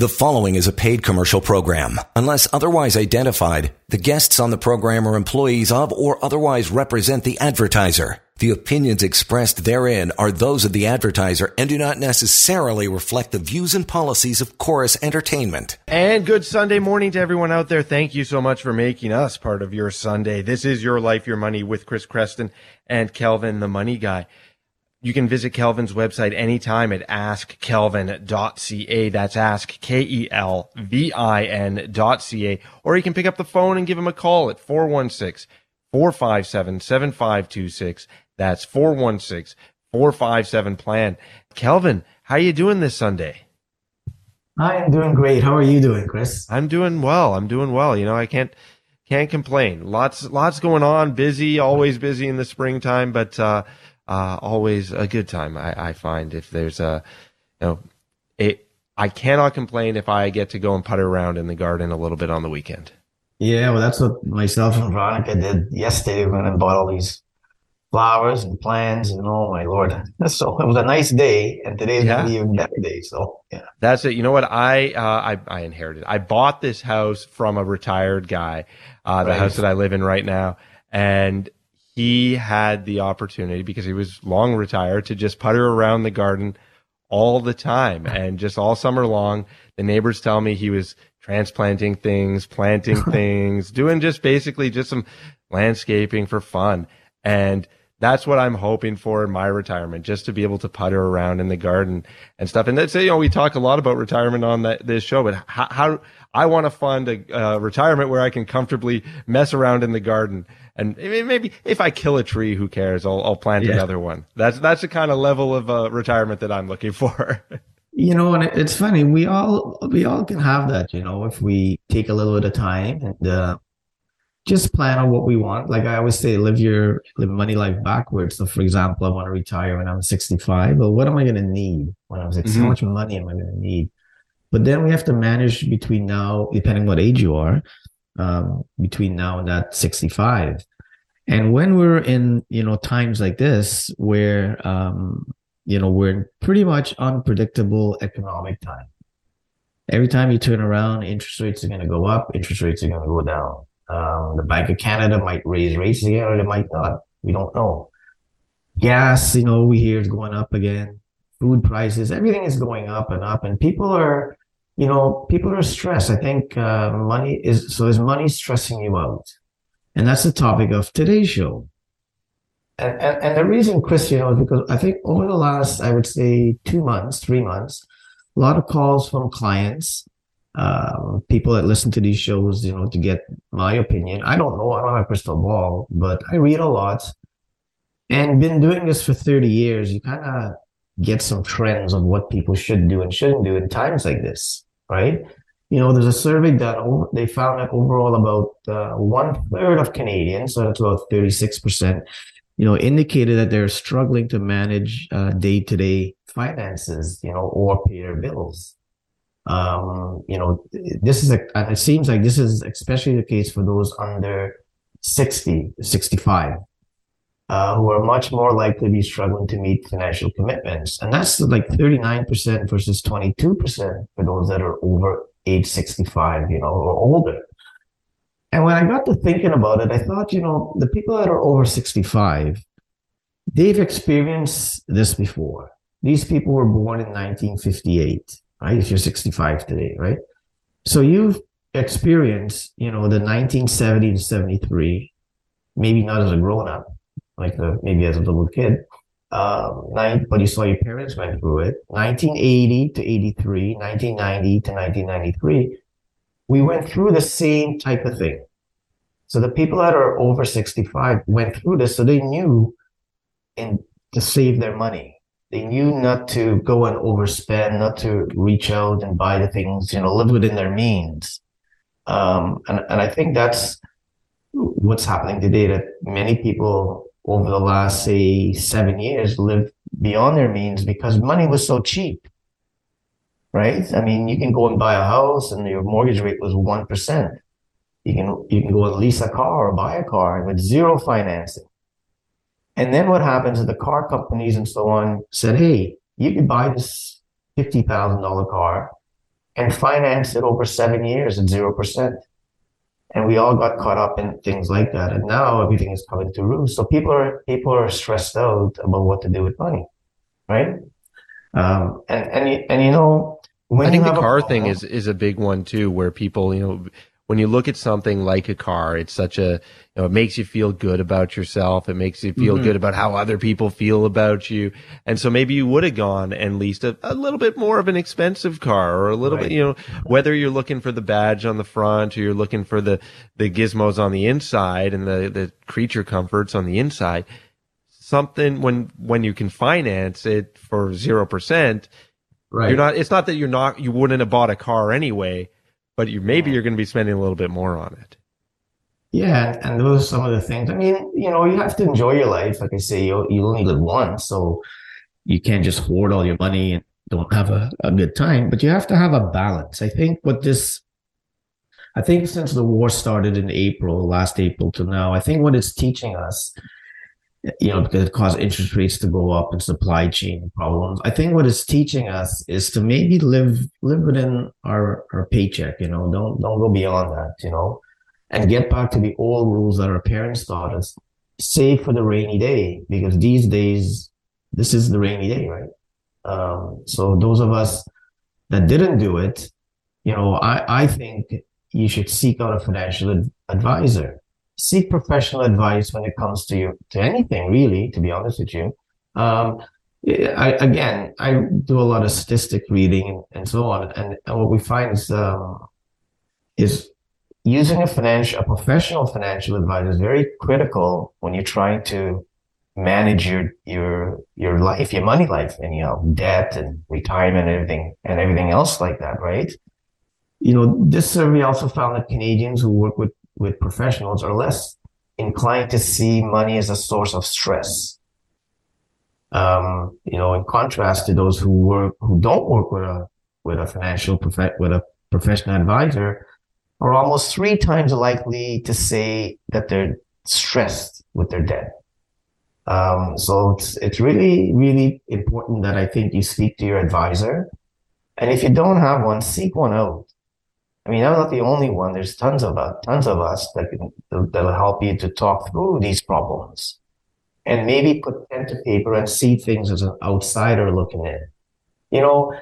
The following is a paid commercial program. Unless otherwise identified, the guests on the program are employees of or otherwise represent the advertiser. The opinions expressed therein are those of the advertiser and do not necessarily reflect the views and policies of Corus Entertainment. And good Sunday morning to everyone out there. Thank you so much for making us part of your Sunday. This is Your Life, Your Money with Chris Chreston and Kelvin, the Money Guy. You can visit Kelvin's website anytime at askkelvin.ca. That's ask, K-E-L-V-I-N dot C-A. Or you can pick up the phone and give him a call at 416-457-7526. That's 416-457-PLAN. Kelvin, how are you doing this Sunday? I am doing great. How are you doing, Chris? I'm doing well. I'm doing well. You know, I can't, can't complain. Lots, lots going on. Busy, always busy in the springtime, but, uh, uh, always a good time. I, I find if there's a, you know, it, I cannot complain if I get to go and putter around in the garden a little bit on the weekend. Yeah, well, that's what myself and Veronica did yesterday. We went and bought all these flowers and plants, and oh my lord! So it was a nice day, and today's yeah. gonna be even better day. So yeah, that's it. You know what? I uh, I, I inherited. I bought this house from a retired guy, uh, the right. house that I live in right now, and he had the opportunity because he was long retired to just putter around the garden all the time and just all summer long. The neighbors tell me he was transplanting things, planting things, doing just basically just some landscaping for fun. And that's what I'm hoping for in my retirement, just to be able to putter around in the garden and stuff. And that's, you know, we talk a lot about retirement on that, this show, but how, how I want to fund a uh, retirement where I can comfortably mess around in the garden. And maybe if I kill a tree, who cares? I'll, I'll plant yeah. another one. That's, that's the kind of level of uh, retirement that I'm looking for. you know, and it's funny. We all, we all can have that, you know, if we take a little bit of time and, uh, just plan on what we want. Like I always say, live your live money life backwards. So, for example, I want to retire when I'm 65. Well, what am I going to need when I'm 60? Mm-hmm. How much money am I going to need? But then we have to manage between now, depending what age you are, um, between now and that 65. And when we're in, you know, times like this where, um, you know, we're in pretty much unpredictable economic time. Every time you turn around, interest rates are going to go up, interest rates are going to go down um, the Bank of Canada might raise rates again, or they might not. We don't know. Gas, you know, we hear is going up again. Food prices, everything is going up and up, and people are, you know, people are stressed. I think uh, money is so. Is money stressing you out? And that's the topic of today's show. And, and, and the reason, Chris, you know, is because I think over the last, I would say, two months, three months, a lot of calls from clients um, people that listen to these shows, you know, to get my opinion. I don't know. I don't have a crystal ball, but I read a lot and been doing this for 30 years. You kind of get some trends of what people should do and shouldn't do in times like this, right? You know, there's a survey done. They found that overall about uh, one third of Canadians, so that's about 36%, you know, indicated that they're struggling to manage day to day finances, you know, or pay their bills um, you know, this is a, it seems like this is especially the case for those under 60, 65, uh, who are much more likely to be struggling to meet financial commitments. And that's like 39% versus 22% for those that are over age 65, you know, or older. And when I got to thinking about it, I thought, you know, the people that are over 65, they've experienced this before. These people were born in 1958 right? If you're 65 today, right? So you've experienced, you know, the 1970 to 73, maybe not as a grown up, like a, maybe as a little kid, um, nine, but you saw your parents went through it. 1980 to 83, 1990 to 1993, we went through the same type of thing. So the people that are over 65 went through this, so they knew and to save their money they knew not to go and overspend, not to reach out and buy the things, you know, live within their means. Um, and, and I think that's what's happening today that many people over the last, say, seven years live beyond their means because money was so cheap. Right? I mean, you can go and buy a house and your mortgage rate was 1%. You can, you can go and lease a car or buy a car with zero financing. And then what happens is the car companies and so on said, hey, you can buy this $50,000 car and finance it over seven years at zero percent. And we all got caught up in things like that. And now everything is coming to roost. So people are people are stressed out about what to do with money, right? Um, and and and you know, I think the car thing is is a big one too, where people you know when you look at something like a car, it's such a, you know, it makes you feel good about yourself. It makes you feel mm-hmm. good about how other people feel about you. And so maybe you would have gone and leased a, a little bit more of an expensive car or a little right. bit, you know, whether you're looking for the badge on the front or you're looking for the, the gizmos on the inside and the, the creature comforts on the inside. Something when, when you can finance it for 0%, right. you're not, it's not that you're not, you wouldn't have bought a car anyway but you maybe you're going to be spending a little bit more on it. Yeah, and those are some of the things. I mean, you know, you have to enjoy your life. Like I say, you you only live once, so you can't just hoard all your money and don't have a, a good time. But you have to have a balance. I think what this, I think since the war started in April, last April to now, I think what it's teaching us you know, because it caused interest rates to go up and supply chain problems. I think what it's teaching us is to maybe live live within our, our paycheck, you know, don't don't go beyond that, you know, and get back to the old rules that our parents taught us. Save for the rainy day, because these days this is the rainy day, right? Um, so those of us that didn't do it, you know, I, I think you should seek out a financial ad- advisor seek professional advice when it comes to you to anything really to be honest with you. Um, I, again i do a lot of statistic reading and, so on. And, and, what we find is um, is using a financial a professional financial advisor is very critical when you're trying to manage your your your life your money life and you know debt and retirement and everything and everything else like that right? You know this survey also found that canadians who work with with professionals are less inclined to see money as a source of stress. Um, you know, in contrast to those who work who don't work with a with a financial prof- with a professional advisor, are almost three times likely to say that they're stressed with their debt. Um, so it's it's really really important that I think you speak to your advisor, and if you don't have one, seek one out. I mean, I'm not the only one. There's tons of us, tons of us that can, that'll help you to talk through these problems and maybe put pen to paper and see things as an outsider looking in. You know,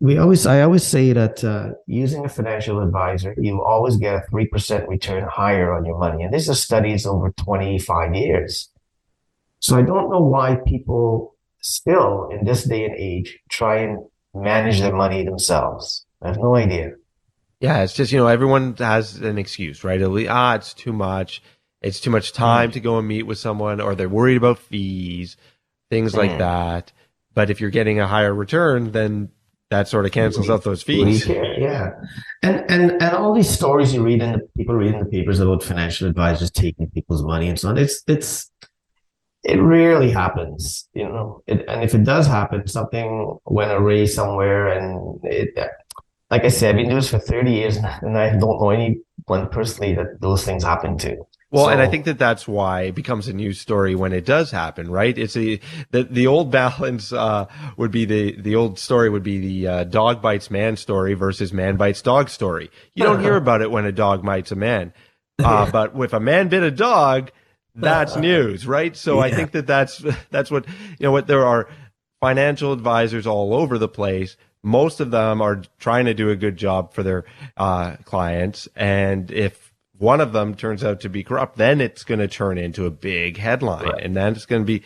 we always, I always say that uh, using a financial advisor, you always get a 3% return higher on your money. And this is studies over 25 years. So I don't know why people still in this day and age try and manage their money themselves. I have no idea. Yeah, it's just you know everyone has an excuse, right? Ah, it's too much. It's too much time mm. to go and meet with someone, or they're worried about fees, things mm. like that. But if you're getting a higher return, then that sort of cancels out those fees. Yeah, and and and all these stories you read in the people read in the papers about financial advisors taking people's money and so on. It's it's it rarely happens, you know. It, and if it does happen, something went awry somewhere, and it like I said, I've been doing this for 30 years and I don't know anyone personally that those things happen to. Well, so, and I think that that's why it becomes a news story when it does happen, right? It's a, the, the old balance, uh, would be the, the old story would be the, uh, dog bites man story versus man bites dog story. You don't hear about it when a dog bites a man. Uh, but if a man bit a dog, that's news, right? So yeah. I think that that's, that's what, you know what, there are financial advisors all over the place most of them are trying to do a good job for their uh, clients. And if one of them turns out to be corrupt, then it's going to turn into a big headline. Right. And then it's going to be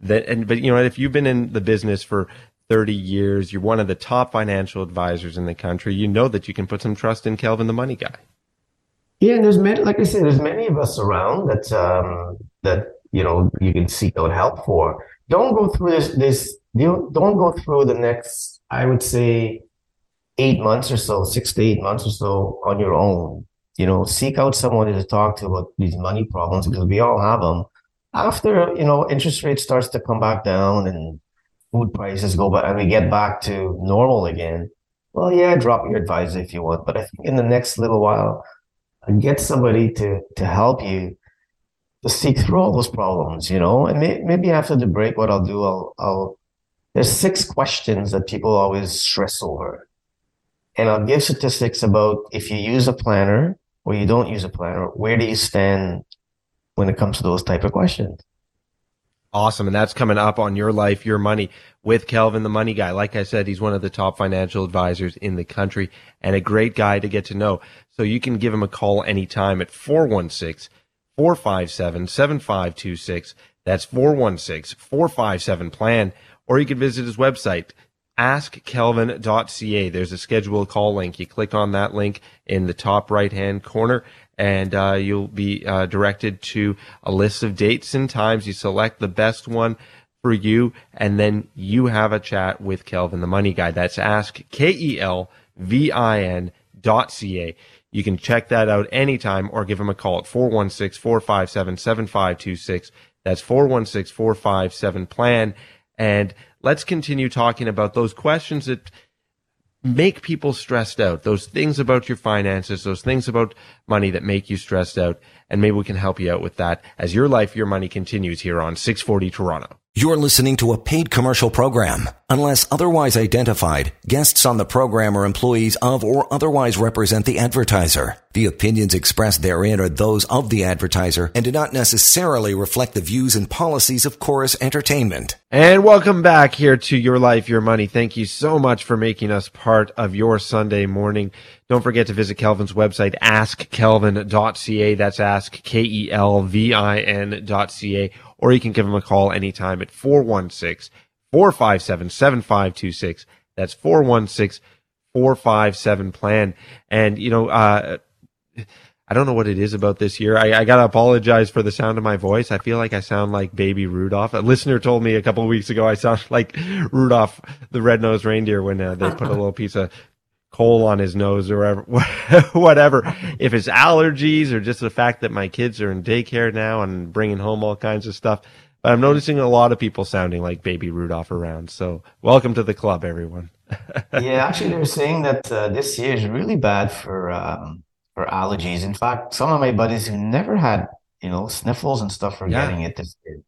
that. And, but you know, if you've been in the business for 30 years, you're one of the top financial advisors in the country, you know that you can put some trust in Kelvin, the money guy. Yeah. And there's many, like I said, there's many of us around that, um, that, you know, you can seek out help for. Don't go through this, this, don't go through the next I would say eight months or so, six to eight months or so on your own. You know, seek out someone to talk to about these money problems because we all have them. After, you know, interest rate starts to come back down and food prices go back and we get back to normal again. Well, yeah, drop your advisor if you want. But I think in the next little while, get somebody to, to help you to seek through all those problems, you know, and may, maybe after the break, what I'll do, I'll, I'll there's six questions that people always stress over. and I'll give statistics about if you use a planner or you don't use a planner, where do you stand when it comes to those type of questions? Awesome. And that's coming up on Your Life, Your Money with Kelvin, the money guy. Like I said, he's one of the top financial advisors in the country and a great guy to get to know. So you can give him a call anytime at 416 457 7526. That's 416 457 plan. Or you can visit his website, askkelvin.ca. There's a scheduled call link. You click on that link in the top right hand corner and uh, you'll be uh, directed to a list of dates and times. You select the best one for you, and then you have a chat with Kelvin, the money guy. That's ask K E L V I N dot C A. You can check that out anytime or give him a call at 416 457 7526. That's 416 457 plan. And let's continue talking about those questions that make people stressed out. Those things about your finances, those things about money that make you stressed out. And maybe we can help you out with that as your life, your money continues here on 640 Toronto. You're listening to a paid commercial program. Unless otherwise identified, guests on the program are employees of or otherwise represent the advertiser. The opinions expressed therein are those of the advertiser and do not necessarily reflect the views and policies of Corus Entertainment. And welcome back here to Your Life, Your Money. Thank you so much for making us part of your Sunday morning. Don't forget to visit Kelvin's website, askkelvin.ca. That's ask, K-E-L-V-I-N dot C-A or you can give them a call anytime at 416 457 7526. That's 416 457 plan. And, you know, uh, I don't know what it is about this year. I, I got to apologize for the sound of my voice. I feel like I sound like baby Rudolph. A listener told me a couple of weeks ago I sound like Rudolph the red-nosed reindeer when uh, they put a little piece of coal on his nose or whatever. if it's allergies or just the fact that my kids are in daycare now and bringing home all kinds of stuff. But I'm noticing a lot of people sounding like baby Rudolph around. So welcome to the club, everyone. yeah, actually, they're saying that uh, this year is really bad for um, for allergies. In fact, some of my buddies who never had you know sniffles and stuff are yeah. getting it this year.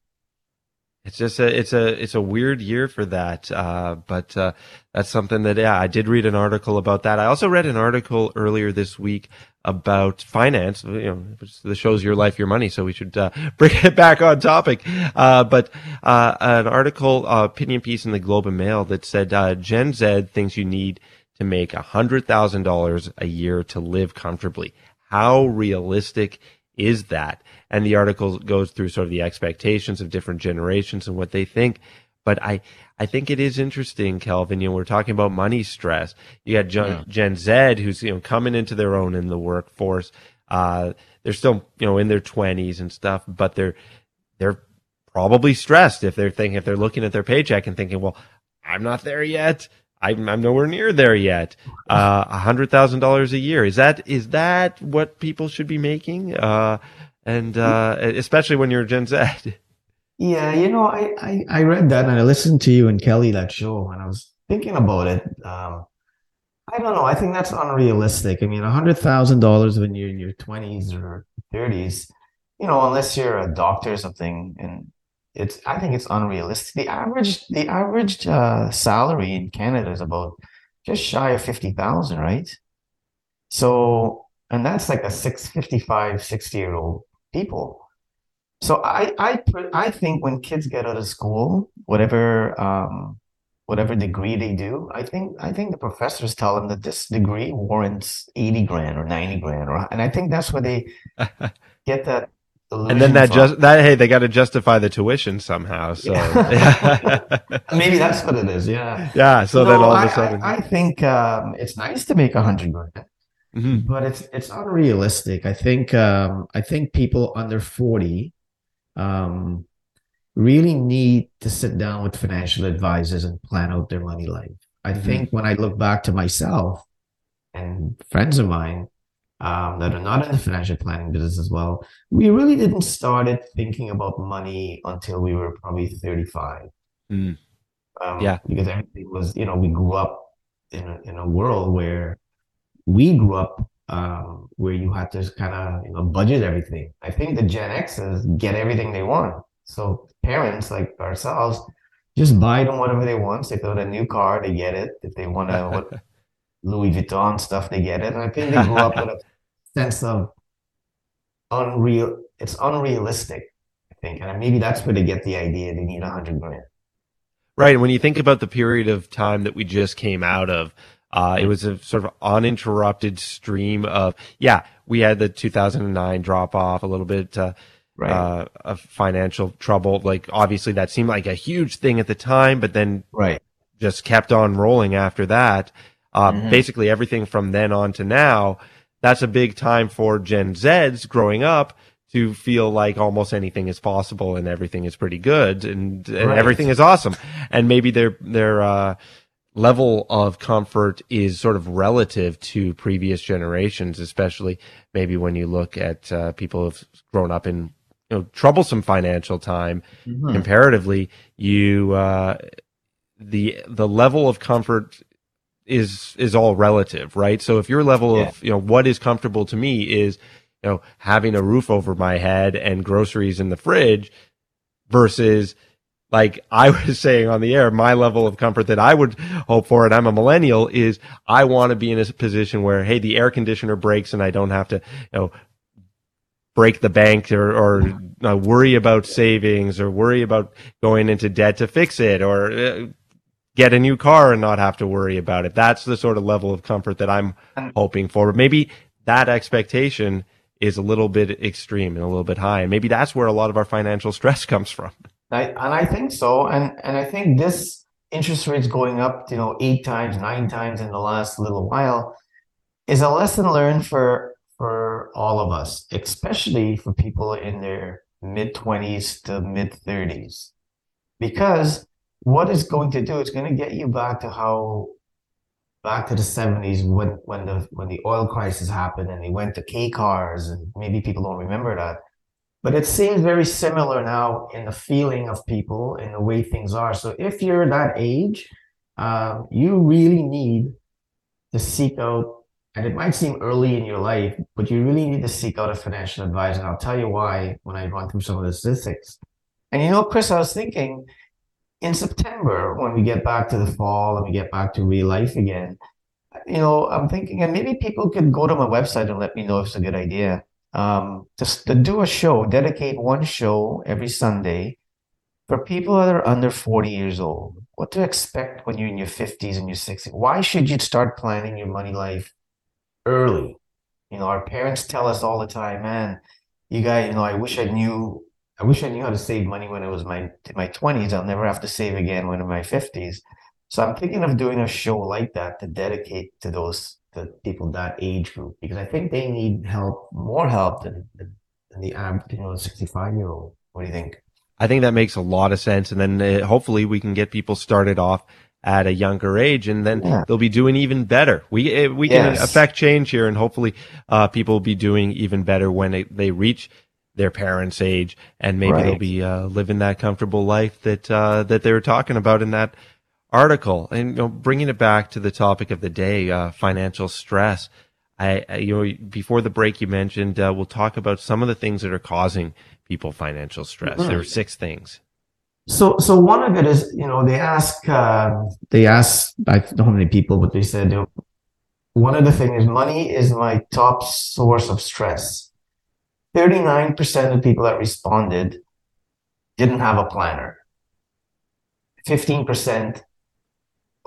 It's just a it's a it's a weird year for that, uh, but uh, that's something that yeah I did read an article about that. I also read an article earlier this week about finance. You know, the show's your life, your money, so we should uh, bring it back on topic. Uh, but uh, an article, uh, opinion piece in the Globe and Mail that said Gen Z thinks you need to make a hundred thousand dollars a year to live comfortably. How realistic is that? And the article goes through sort of the expectations of different generations and what they think. But I, I think it is interesting, Kelvin. You know, we're talking about money stress. You got Gen, yeah. Gen Z who's you know coming into their own in the workforce. Uh, they're still you know in their twenties and stuff, but they're they're probably stressed if they're thinking if they're looking at their paycheck and thinking, well, I'm not there yet. I'm, I'm nowhere near there yet. Uh, a hundred thousand dollars a year is that is that what people should be making? Uh, and uh, especially when you're Gen Z. Yeah, you know, I, I, I read that and I listened to you and Kelly that show, and I was thinking about it. Um, I don't know. I think that's unrealistic. I mean, a hundred thousand dollars when you're in your twenties or thirties, you know, unless you're a doctor or something, and it's I think it's unrealistic. The average the average uh, salary in Canada is about just shy of fifty thousand, right? So, and that's like a six fifty five, 60 year old people. So I I I think when kids get out of school, whatever um, whatever degree they do, I think I think the professors tell them that this degree warrants eighty grand or ninety grand, or and I think that's where they get that. And then that just that hey, they got to justify the tuition somehow. So yeah. maybe that's what it is. Yeah. Yeah. So no, then all of a sudden, I, I think um, it's nice to make a hundred grand. Mm-hmm. But it's it's unrealistic. I think um, I think people under forty um, really need to sit down with financial advisors and plan out their money life. I mm-hmm. think when I look back to myself and friends of mine um, that are not in the financial planning business as well, we really didn't start it thinking about money until we were probably 35. Mm. Um, yeah. Because everything was, you know, we grew up in a, in a world where we grew up um, where you had to kind of you know budget everything. I think the Gen X's get everything they want. So parents like ourselves just buy them whatever they want. So if they want a new car, they get it. If they want to, Louis Vuitton stuff, they get it. And I think they grow up with a sense of unreal. It's unrealistic, I think, and maybe that's where they get the idea they need a hundred grand. Right. And when you think about the period of time that we just came out of, uh, it was a sort of uninterrupted stream of, yeah, we had the 2009 drop off a little bit, uh, right. uh, of financial trouble. Like obviously that seemed like a huge thing at the time, but then right. just kept on rolling after that. Uh, mm-hmm. basically everything from then on to now, that's a big time for Gen Zs growing up to feel like almost anything is possible and everything is pretty good and, and right. everything is awesome. And maybe their, their, uh, level of comfort is sort of relative to previous generations, especially maybe when you look at, uh, people who've grown up in, you know, troublesome financial time mm-hmm. comparatively, you, uh, the, the level of comfort is, is all relative, right? So if your level yeah. of, you know, what is comfortable to me is, you know, having a roof over my head and groceries in the fridge versus like I was saying on the air, my level of comfort that I would hope for, and I'm a millennial, is I want to be in a position where, hey, the air conditioner breaks and I don't have to, you know, break the bank or, or uh, worry about savings or worry about going into debt to fix it or uh, get a new car and not have to worry about it. That's the sort of level of comfort that I'm hoping for. But maybe that expectation is a little bit extreme and a little bit high. And maybe that's where a lot of our financial stress comes from. I, and I think so. And and I think this interest rates going up, you know, eight times, nine times in the last little while is a lesson learned for for all of us, especially for people in their mid 20s to mid 30s. Because what it's going to do, it's going to get you back to how back to the 70s when when the when the oil crisis happened and they went to K cars and maybe people don't remember that. But it seems very similar now in the feeling of people and the way things are. So if you're that age, um, you really need to seek out, and it might seem early in your life, but you really need to seek out a financial advisor. And I'll tell you why when I run through some of the statistics. And you know, Chris, I was thinking in September, when we get back to the fall and we get back to real life again, you know, I'm thinking, and maybe people could go to my website and let me know if it's a good idea. Um, just to do a show, dedicate one show every Sunday for people that are under 40 years old. What to expect when you're in your 50s and your 60s? Why should you start planning your money life early? You know, our parents tell us all the time, man, you guys, you know, I wish I knew I wish I knew how to save money when it was my my twenties. I'll never have to save again when in my fifties. So I'm thinking of doing a show like that to dedicate to those the people that age group because I think they need help, more help than, than, than the average, you know, 65 year old. What do you think? I think that makes a lot of sense. And then uh, hopefully we can get people started off at a younger age and then yeah. they'll be doing even better. We, uh, we can yes. affect change here and hopefully, uh, people will be doing even better when it, they reach their parents' age, and maybe right. they'll be uh, living that comfortable life that uh, that they were talking about in that article. And you know, bringing it back to the topic of the day, uh, financial stress. I, I, you know, before the break, you mentioned uh, we'll talk about some of the things that are causing people financial stress. Mm-hmm. There are six things. So, so one of it is, you know, they ask, uh, they ask, I don't know how many people, but they said, you know, one of the things is money is my top source of stress 39% of people that responded didn't have a planner. 15%,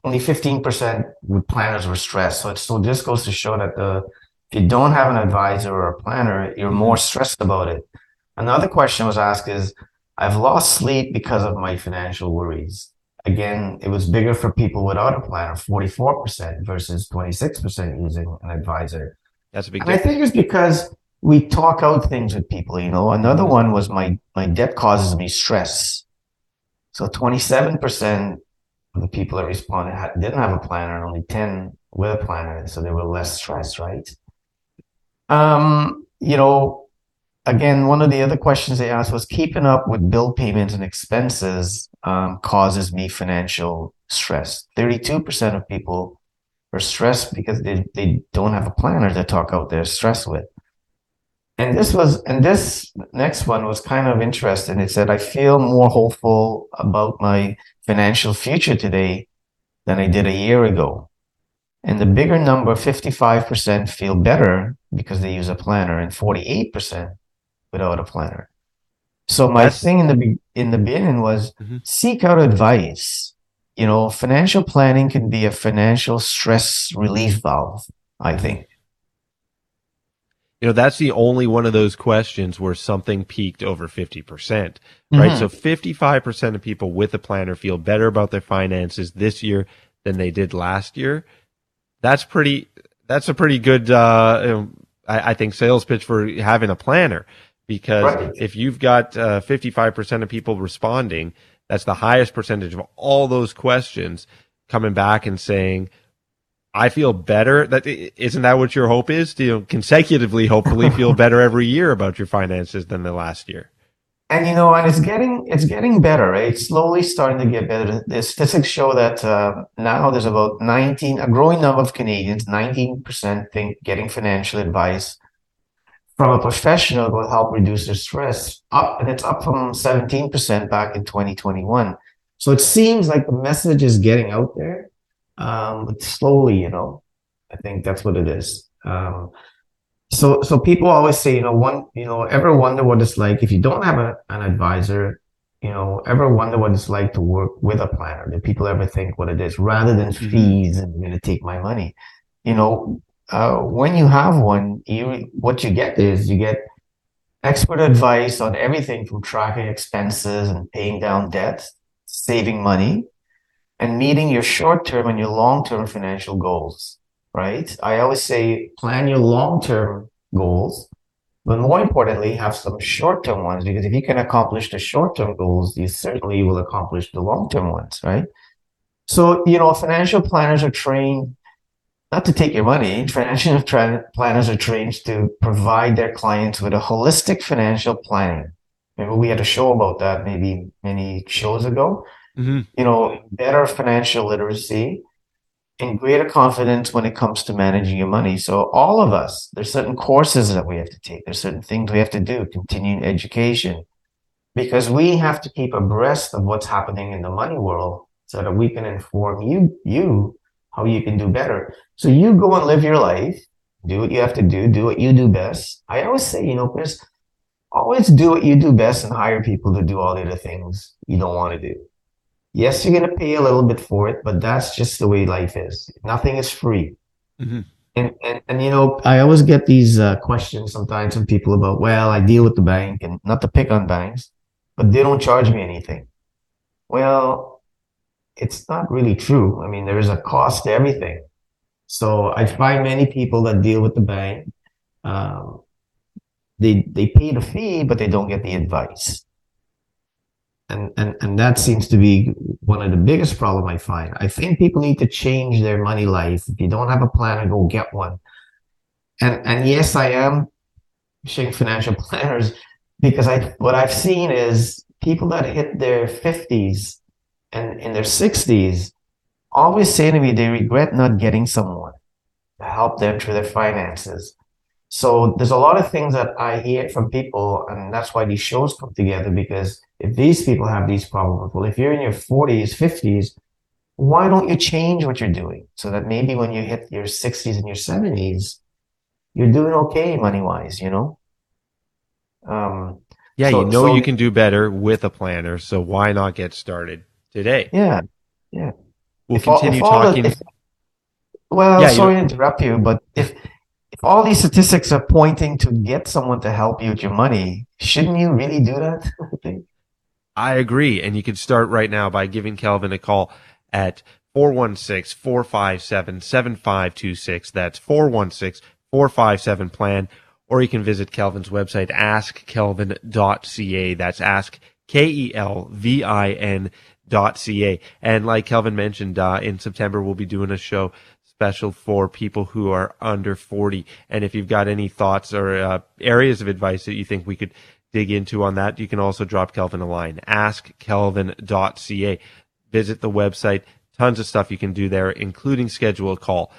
only 15% with planners were stressed. So it so this goes to show that the if you don't have an advisor or a planner, you're more mm-hmm. stressed about it. Another question was asked is, I've lost sleep because of my financial worries. Again, it was bigger for people without a planner, 44% versus 26% using an advisor. That's a big and I think it's because we talk out things with people, you know. Another mm-hmm. one was my my debt causes me stress. So 27% of the people that responded didn't have a planner, and only 10 with a planner, so they were less stressed, right? Um, you know, again, one of the other questions they asked was keeping up with bill payments and expenses um, causes me financial stress. 32% of people are stressed because they, they don't have a planner to talk out their stress with and this was and this next one was kind of interesting it said i feel more hopeful about my financial future today than i did a year ago And the bigger number, 55%, feel better because they use a planner, and 48% without a planner. So my That's, thing in the in the beginning was mm-hmm. seek out advice. You know, financial planning can be a financial stress relief valve. I think. You know, that's the only one of those questions where something peaked over 50%, right? Mm-hmm. So 55% of people with a planner feel better about their finances this year than they did last year. That's pretty, that's a pretty good, uh, I, I think sales pitch for having a planner because right. if you've got uh, 55% of people responding, that's the highest percentage of all those questions coming back and saying, I feel better. That isn't that what your hope is to you know, consecutively, hopefully, feel better every year about your finances than the last year. And you know, and it's getting it's getting better. Right? It's slowly starting to get better. The statistics show that uh, now there's about 19, a growing number of Canadians, 19% think getting financial advice from a professional will help reduce their stress up and it's up from 17% back in 2021 so it seems like the message is getting out there um, but slowly you know i think that's what it is. Um, so so people always say you know one you know ever wonder what it's like if you don't have a, an advisor you know ever wonder what it's like to work with a planner? Do people ever think what it is rather than mm-hmm. fees and going to take my money? You know uh, when you have one, you what you get is you get expert advice on everything from tracking expenses and paying down debt, saving money, and meeting your short-term and your long-term financial goals. Right? I always say plan your long-term goals, but more importantly, have some short-term ones because if you can accomplish the short-term goals, you certainly will accomplish the long-term ones. Right? So you know, financial planners are trained not to take your money. Financial planners are trained to provide their clients with a holistic financial planning. Maybe we had a show about that maybe many shows ago. Mm-hmm. You know, better financial literacy and greater confidence when it comes to managing your money. So all of us, there's certain courses that we have to take. There's certain things we have to do, continuing education, because we have to keep abreast of what's happening in the money world so that we can inform you, you how you can do better. So you go and live your life, do what you have to do, do what you do best. I always say, you know, Chris, always do what you do best and hire people to do all the other things you don't want to do. Yes, you're going to pay a little bit for it, but that's just the way life is. Nothing is free. Mm-hmm. And, and, and, you know, I always get these uh, questions sometimes from people about, well, I deal with the bank and not to pick on banks, but they don't charge me anything. Well, it's not really true. I mean, there is a cost to everything. So I find many people that deal with the bank, um, they they pay the fee, but they don't get the advice. And, and and that seems to be one of the biggest problem I find. I think people need to change their money life. If you don't have a plan, go get one. And and yes, I am pushing financial planners because I what I've seen is people that hit their fifties and in their 60s always say to me they regret not getting someone to help them through their finances. So there's a lot of things that I hear from people, and that's why these shows come together. Because if these people have these problems, well, if you're in your 40s, 50s, why don't you change what you're doing so that maybe when you hit your 60s and your 70s, you're doing okay money wise, you know? Um, yeah, so, you know so, you can do better with a planner, so why not get started? today. Yeah, yeah. We'll if continue all, talking. The, if, well, yeah, sorry to interrupt you, but if if all these statistics are pointing to get someone to help you with your money, shouldn't you really do that? I agree, and you can start right now by giving Kelvin a call at 416-457-7526. That's 416 457 plan. or you can visit Kelvin's website, askkelvin.ca. That's ask, K-E-L-V-I-N dot ca. And like Kelvin mentioned, uh, in September, we'll be doing a show special for people who are under 40. And if you've got any thoughts or uh, areas of advice that you think we could dig into on that, you can also drop Kelvin a line. AskKelvin.ca. Visit the website. Tons of stuff you can do there, including schedule a call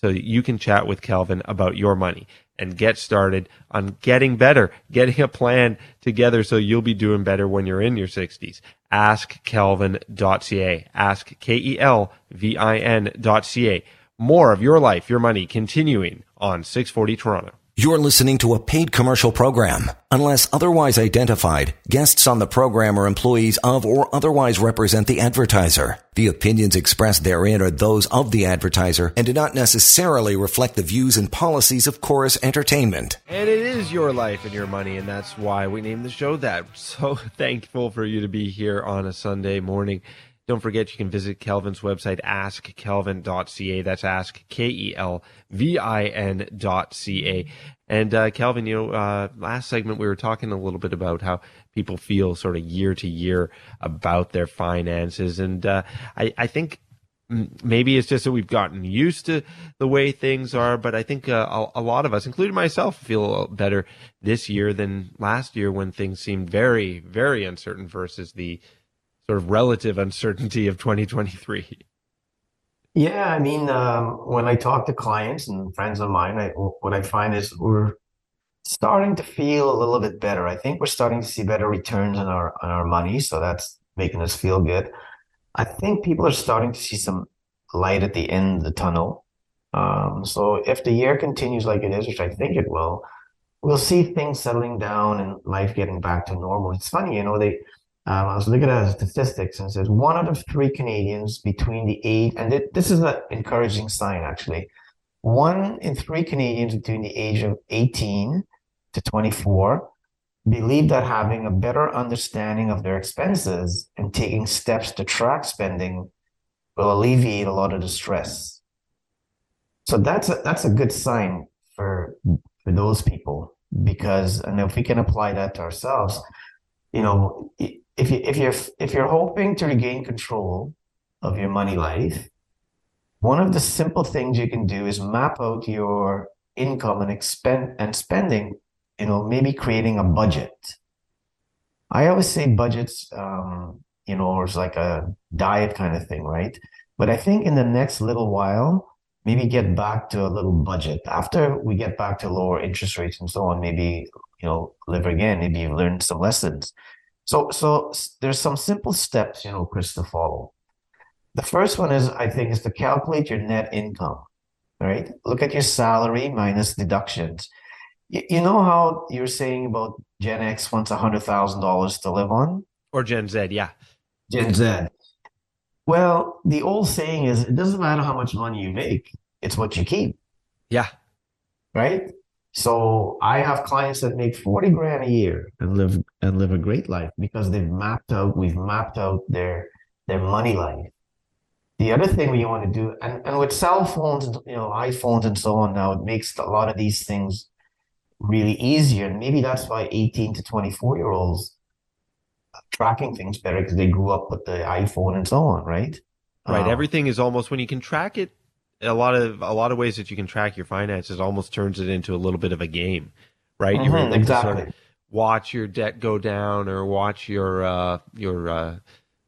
so you can chat with Kelvin about your money and get started on getting better, getting a plan together so you'll be doing better when you're in your 60s. AskKelvin.ca. Ask K E L V I N.ca. More of your life, your money continuing on 640 Toronto. You're listening to a paid commercial program. Unless otherwise identified, guests on the program are employees of or otherwise represent the advertiser. The opinions expressed therein are those of the advertiser and do not necessarily reflect the views and policies of Corus Entertainment. And it is your life and your money, and that's why we named the show that. So thankful for you to be here on a Sunday morning. Don't forget you can visit Kelvin's website, askkelvin.ca. That's ask, K-E-L-V-I-N dot C-A. And uh, Kelvin, you know, uh, last segment we were talking a little bit about how people feel sort of year to year about their finances. And uh, I, I think maybe it's just that we've gotten used to the way things are, but I think uh, a, a, lot of us, including myself, feel better this year than last year when things seemed very, very uncertain versus the sort of relative uncertainty of 2023? Yeah, I mean, um, when I talk to clients and friends of mine, I, what I find is we're starting to feel a little bit better. I think we're starting to see better returns on our on our money, so that's making us feel good. I think people are starting to see some light at the end of the tunnel. Um, so if the year continues like it is, which I think it will, we'll see things settling down and life getting back to normal. It's funny, you know, they um, I was looking at the statistics and it says one out of three Canadians between the age, and th- this is an encouraging sign actually. One in three Canadians between the age of 18 to 24 believe that having a better understanding of their expenses and taking steps to track spending will alleviate a lot of the stress. So that's a, that's a good sign for for those people because and if we can apply that to ourselves, you know, if you if you're if you're hoping to regain control of your money life, one of the simple things you can do is map out your income and expend and spending. You know, maybe creating a budget. I always say budgets, um, you know, is like a diet kind of thing, right? But I think in the next little while, maybe get back to a little budget. After we get back to lower interest rates and so on, maybe you know live again. Maybe you've learned some lessons. So, so there's some simple steps, you know, Chris, to follow. The first one is, I think, is to calculate your net income, right? Look at your salary minus deductions. You, you know how you're saying about Gen X wants $100,000 to live on? Or Gen Z, yeah. Gen Z. Well, the old saying is it doesn't matter how much money you make, it's what you keep. Yeah. Right? So I have clients that make 40 grand a year and live and live a great life because they've mapped out, we've mapped out their their money life. The other thing we want to do, and, and with cell phones, and you know, iPhones and so on now, it makes a lot of these things really easier. And maybe that's why 18 to 24 year olds tracking things better because they grew up with the iPhone and so on, right? Right. Um, Everything is almost when you can track it a lot of a lot of ways that you can track your finances almost turns it into a little bit of a game, right? Mm-hmm, exactly. sort of watch your debt go down or watch your uh, your uh,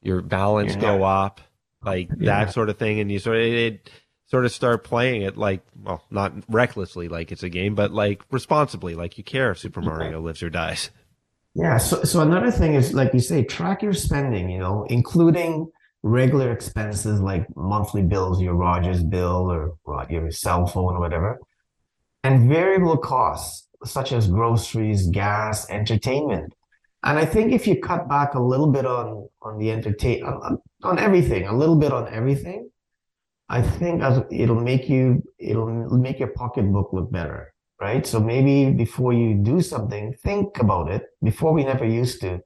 your balance yeah. go up, like yeah. that sort of thing, and you sort of it, sort of start playing it like well, not recklessly like it's a game, but like responsibly, like you care if Super Mario yeah. lives or dies. Yeah. So so another thing is like you say, track your spending. You know, including regular expenses like monthly bills, your Rogers bill or your cell phone or whatever, and variable costs such as groceries, gas, entertainment. And I think if you cut back a little bit on on the entertain on, on everything, a little bit on everything, I think as it'll make you it'll make your pocketbook look better, right? So maybe before you do something, think about it. Before we never used to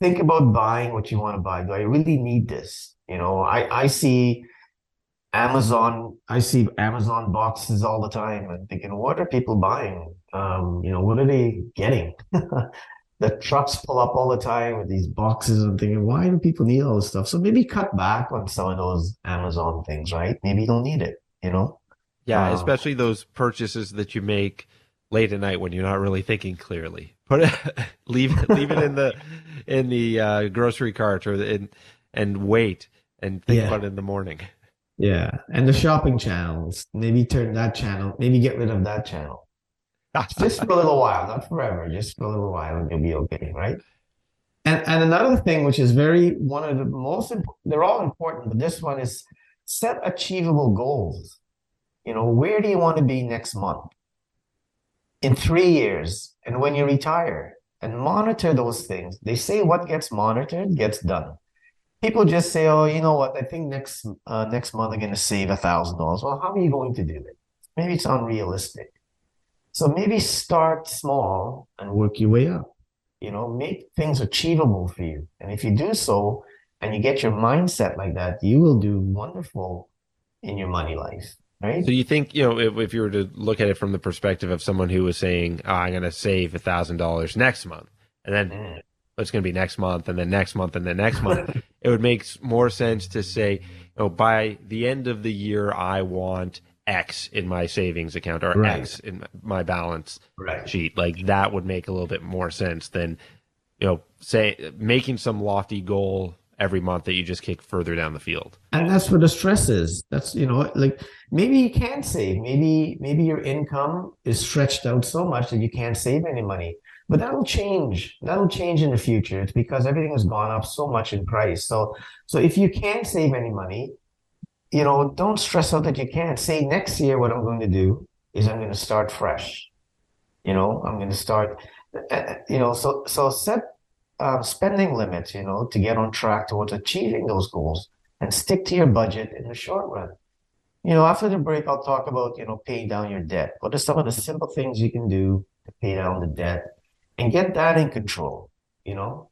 think about buying what you want to buy. Do I really need this? You know, I, I see Amazon, I see Amazon boxes all the time and thinking, what are people buying? Um, you know, what are they getting? the trucks pull up all the time with these boxes and thinking, why do people need all this stuff? So maybe cut back on some of those Amazon things, right? Maybe you don't need it, you know? Yeah, um, especially those purchases that you make late at night when you're not really thinking clearly. Put it, leave it, leave it in the in the uh, grocery cart or in, and wait and think yeah. about it in the morning. Yeah, and the shopping channels. Maybe turn that channel. Maybe get rid of that channel. just for a little while, not forever. Just for a little while, and you'll be okay, right? And and another thing, which is very one of the most. They're all important, but this one is set achievable goals. You know, where do you want to be next month? In three years, and when you retire, and monitor those things. They say what gets monitored gets done. People just say, "Oh, you know what? I think next uh, next month I'm going to save a thousand dollars." Well, how are you going to do it? Maybe it's unrealistic. So maybe start small and work your way up. You know, make things achievable for you. And if you do so, and you get your mindset like that, you will do wonderful in your money life. Right. So you think, you know, if, if you were to look at it from the perspective of someone who was saying, oh, I'm going to save a thousand dollars next month, and then mm. it's going to be next month, and then next month, and then next month, it would make more sense to say, you know, by the end of the year, I want X in my savings account or right. X in my balance right. sheet. Like that would make a little bit more sense than, you know, say making some lofty goal every month that you just kick further down the field. And that's where the stress is. That's you know, like maybe you can't save. Maybe maybe your income is stretched out so much that you can't save any money. But that'll change. That'll change in the future. It's because everything has gone up so much in price. So so if you can't save any money, you know, don't stress out that you can't. Say next year what I'm going to do is I'm going to start fresh. You know, I'm going to start uh, you know, so so set uh, spending limits, you know, to get on track towards achieving those goals and stick to your budget in the short run. You know, after the break, I'll talk about, you know, paying down your debt. What are some of the simple things you can do to pay down the debt and get that in control, you know?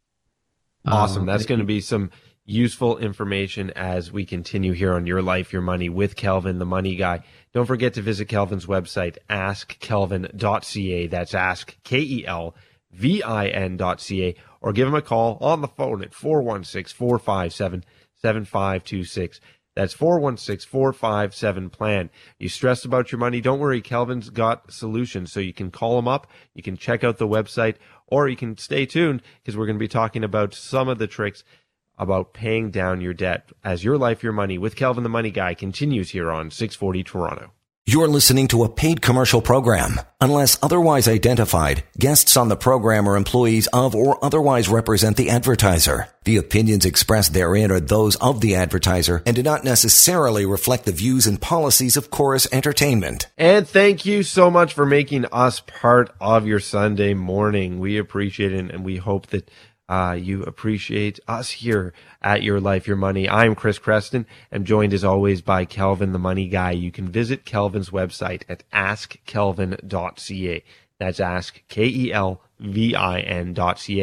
Awesome. Um, That's going to be some useful information as we continue here on Your Life, Your Money with Kelvin, the money guy. Don't forget to visit Kelvin's website, askkelvin.ca. That's ask, K E L V I N.ca or give him a call on the phone at 416 457 7526. That's 416 457 plan. You stressed about your money? Don't worry. Kelvin's got solutions. So you can call him up. You can check out the website or you can stay tuned because we're going to be talking about some of the tricks about paying down your debt as your life, your money with Kelvin the Money Guy continues here on 640 Toronto. You're listening to a paid commercial program. Unless otherwise identified, guests on the program are employees of or otherwise represent the advertiser. The opinions expressed therein are those of the advertiser and do not necessarily reflect the views and policies of Corus Entertainment. And thank you so much for making us part of your Sunday morning. We appreciate it and we hope that uh, you appreciate us here at Your Life, Your Money. I'm Chris Chreston. I'm joined as always by Kelvin, the money guy. You can visit Kelvin's website at askkelvin.ca. That's ask, K-E-L-V-I-N.ca.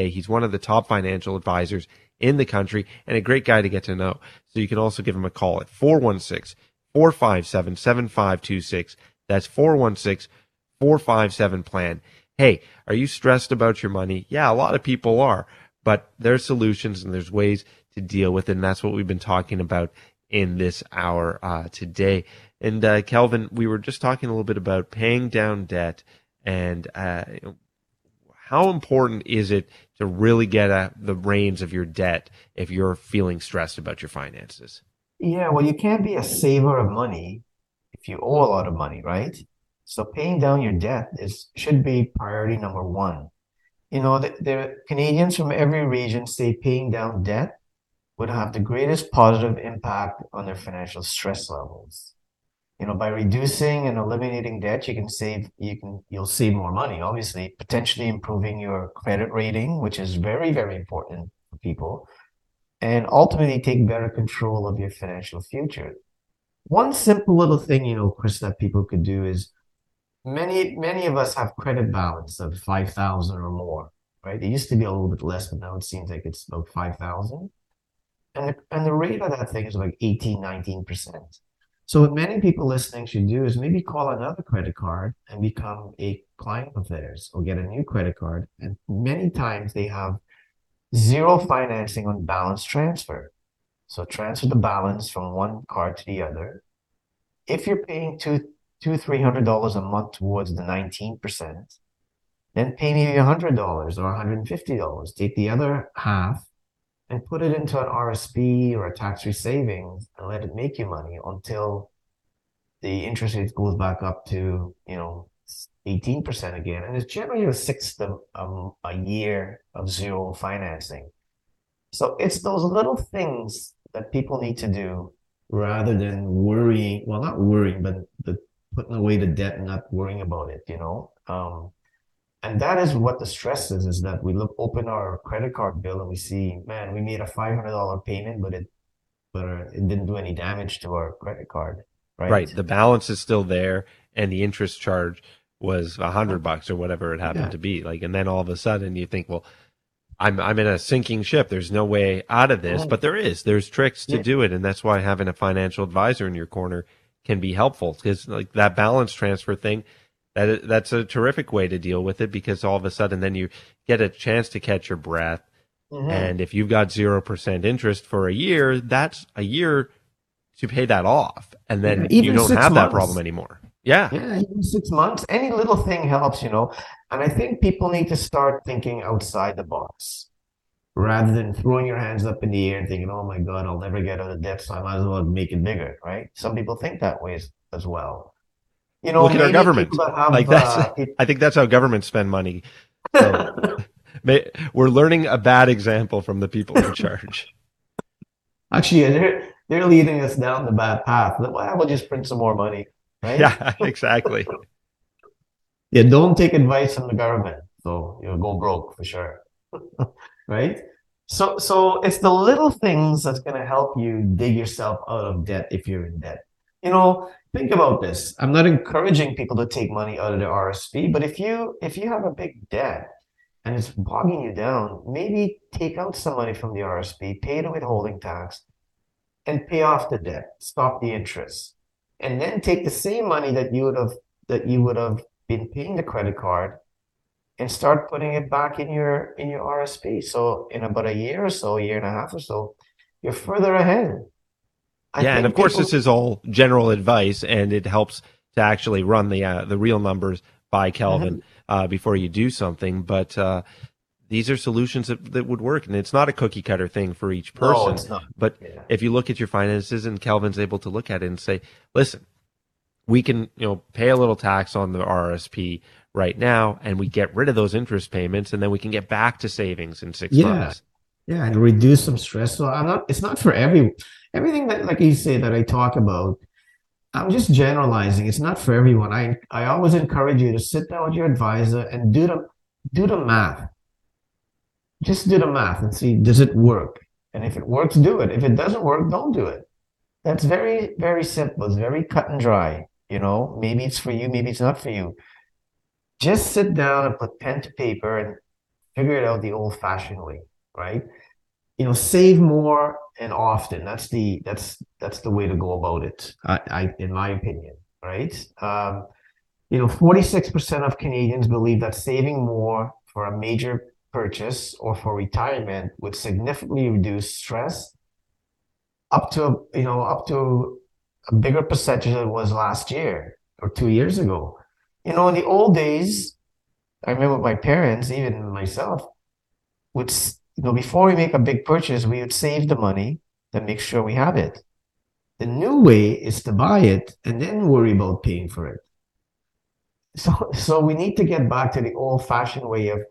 He's one of the top financial advisors in the country and a great guy to get to know. So you can also give him a call at 416 457 7526. That's 416 457 plan. Hey, are you stressed about your money? Yeah, a lot of people are but there's solutions and there's ways to deal with it. And that's what we've been talking about in this hour uh, today. And uh, Kelvin, we were just talking a little bit about paying down debt and uh, how important is it to really get at the reins of your debt if you're feeling stressed about your finances? Yeah, well, you can't be a saver of money if you owe a lot of money, right? So paying down your debt is should be priority number one you know, the, the Canadians from every region say paying down debt would have the greatest positive impact on their financial stress levels. You know, by reducing and eliminating debt, you can save, you can, you'll save more money, obviously, potentially improving your credit rating, which is very, very important for people, and ultimately take better control of your financial future. One simple little thing, you know, Chris, that people could do is many many of us have credit balance of 5000 or more right? It used to be a little bit less but now it seems like it's about 5000 and the, and the rate of that thing is like 18 19% so what many people listening should do is maybe call another credit card and become a client of theirs or get a new credit card. And many times they have zero financing on balance transfer. So transfer the balance from one card to the other. If you're paying two two, three hundred dollars a month towards the 19%, then pay hundred dollars or $150. Take the other half and put it into an RSP or a tax-free savings and let it make you money until the interest rate goes back up to, you know, 18% again. And it's generally a sixth of um, a year of zero financing. So it's those little things that people need to do rather than worrying. Well, not worrying, but the putting away the debt and not worrying about it, you know. Um, and that is what the stress is: is that we look open our credit card bill and we see, man, we made a five hundred dollar payment, but it but it didn't do any damage to our credit card, right? Right. The balance is still there, and the interest charge was a hundred bucks or whatever it happened yeah. to be. Like, and then all of a sudden you think, well, I'm I'm in a sinking ship. There's no way out of this, but there is. There's tricks to yeah. do it, and that's why having a financial advisor in your corner can be helpful because like that balance transfer thing. That that's a terrific way to deal with it because all of a sudden then you get a chance to catch your breath. Mm-hmm. And if you've got zero percent interest for a year, that's a year to pay that off, and then yeah, you don't have months. that problem anymore. Yeah. Yeah, even six months. Any little thing helps, you know. And I think people need to start thinking outside the box rather than throwing your hands up in the air and thinking, oh my God, I'll never get out of debt, so I might as well make it bigger, right? Some people think that way as, as well. You know, look at our government. Have, like that's, uh, it, I think that's how governments spend money. So, we're learning a bad example from the people in charge. Actually, they're, they're leading us down the bad path. Well, we'll just print some more money right? Yeah, exactly. yeah, don't take advice from the government. So you'll go broke for sure. right? So so it's the little things that's gonna help you dig yourself out of debt if you're in debt. You know, think about this. I'm not encouraging people to take money out of their RSP, but if you if you have a big debt and it's bogging you down, maybe take out some money from the RSP, pay the withholding tax, and pay off the debt. Stop the interest and then take the same money that you would have that you would have been paying the credit card and start putting it back in your in your RSP. So in about a year or so, a year and a half or so, you're further ahead. I yeah, and of course, this is all general advice, and it helps to actually run the uh, the real numbers by Kelvin mm-hmm. uh, before you do something. But uh, these are solutions that, that would work, and it's not a cookie cutter thing for each person. No, it's not. But yeah. if you look at your finances, and Kelvin's able to look at it and say, "Listen, we can you know pay a little tax on the RSP right now, and we get rid of those interest payments, and then we can get back to savings in six yeah. months." Yeah, and reduce some stress. So I'm not. It's not for every everything that, like you say, that I talk about. I'm just generalizing. It's not for everyone. I I always encourage you to sit down with your advisor and do the do the math just do the math and see does it work and if it works do it if it doesn't work don't do it that's very very simple it's very cut and dry you know maybe it's for you maybe it's not for you just sit down and put pen to paper and figure it out the old fashioned way right? You know save more and often. That's the that's that's the way to go about it i, I in my opinion right? Um, you know 46% of canadians believe that saving more for a major purchase or for retirement would significantly reduce stress up to you know up to a bigger percentage than it was last year or two years ago. You know, in the old days, I remember my parents, even myself, would you know before we make a big purchase, we would save the money and make sure we have it. The new way is to buy it and then worry about paying for it. So, so we need to get back to the old-fashioned way of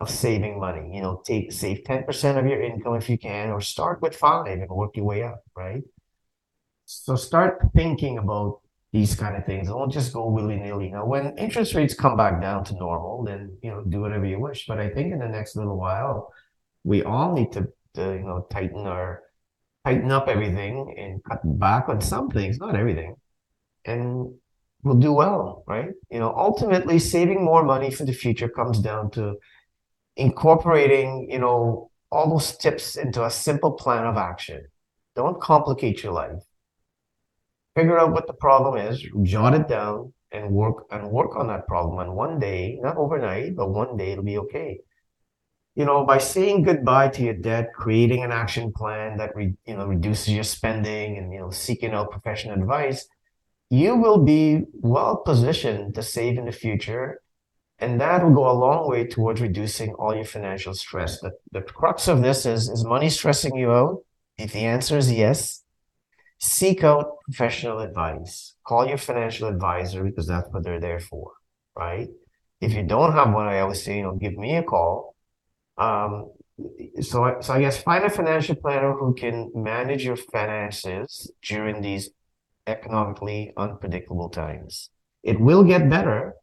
of saving money. You know, take save 10% of your income if you can, or start with five and work your way up, right? So start thinking about these kind of things. Don't just go willy-nilly. Now, when interest rates come back down to normal, then you know, do whatever you wish. But I think in the next little while, we all need to, to you know, tighten our tighten up everything and cut back on some things, not everything. And we'll do well, right? You know, ultimately saving more money for the future comes down to incorporating, you know, all those tips into a simple plan of action. Don't complicate your life. Figure out what the problem is, jot it down, and work and work on that problem. And one day, not overnight, but one day it'll be okay. You know, by saying goodbye to your debt, creating an action plan that re, you know reduces your spending, and you know seeking out professional advice, you will be well positioned to save in the future and that will go a long way towards reducing all your financial stress. The, the crux of this is is money stressing you out? If the answer is yes, seek out professional advice. Call your financial advisor because that's what they're there for, right? If you don't have one, I always say, you know, give me a call. Um, so, so I guess find a financial planner who can manage your finances during these economically unpredictable times. it will get better,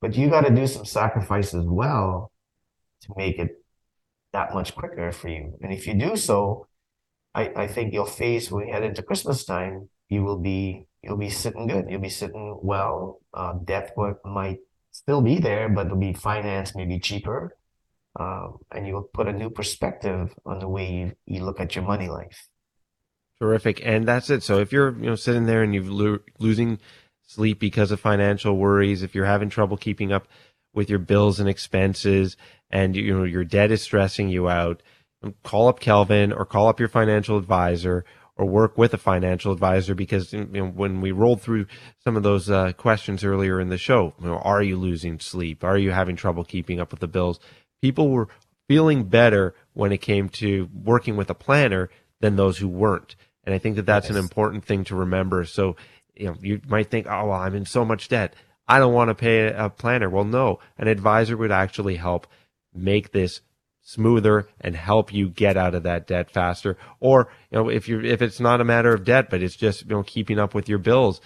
but you got to do some sacrifice as well to make it that much quicker for you. And if you do so, I, I think you'll face when we head into Christmas time, you will be you'll be sitting good. You'll be sitting well. Uh, debt might still be there, but it'll be financed maybe cheaper. Um, and you'll put a new perspective on the way you, you look at your money life. Terrific. And that's it. So if you're, you know, sitting there and you're lo- losing sleep because of financial worries, if you're having trouble keeping up with your bills and expenses and you know your debt is stressing you out, call up Kelvin or call up your financial advisor or work with a financial advisor because you know, when we rolled through some of those uh, questions earlier in the show, you know, are you losing sleep? Are you having trouble keeping up with the bills? People were feeling better when it came to working with a planner than those who weren't. And I think that that's yes. an important thing to remember. So, you know, you might think, oh, well, I'm in so much debt. I don't want to pay a planner. Well, no, an advisor would actually help make this smoother and help you get out of that debt faster. Or, you know, if you if it's not a matter of debt, but it's just, you know, keeping up with your bills,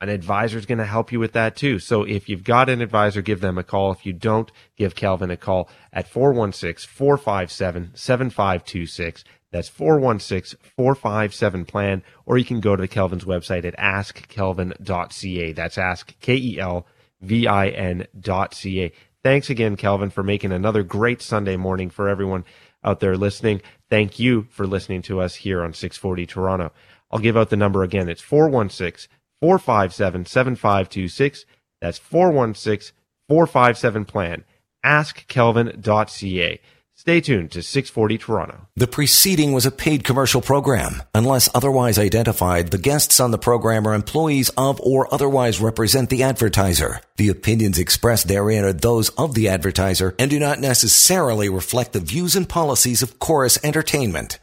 an advisor is going to help you with that too. So if you've got an advisor, give them a call. If you don't, give Kelvin a call at 416-457-7526. That's 416-457 plan, or you can go to Kelvin's website at askkelvin.ca. That's ask K-E-L-V-I-N dot C-A. Thanks again, Kelvin, for making another great Sunday morning for everyone out there listening. Thank you for listening to us here on 640 Toronto. I'll give out the number again. It's 416 457 7526. That's 416 457 plan. AskKelvin.ca. Stay tuned to 640 Toronto. The preceding was a paid commercial program. Unless otherwise identified, the guests on the program are employees of or otherwise represent the advertiser. The opinions expressed therein are those of the advertiser and do not necessarily reflect the views and policies of Corus Entertainment.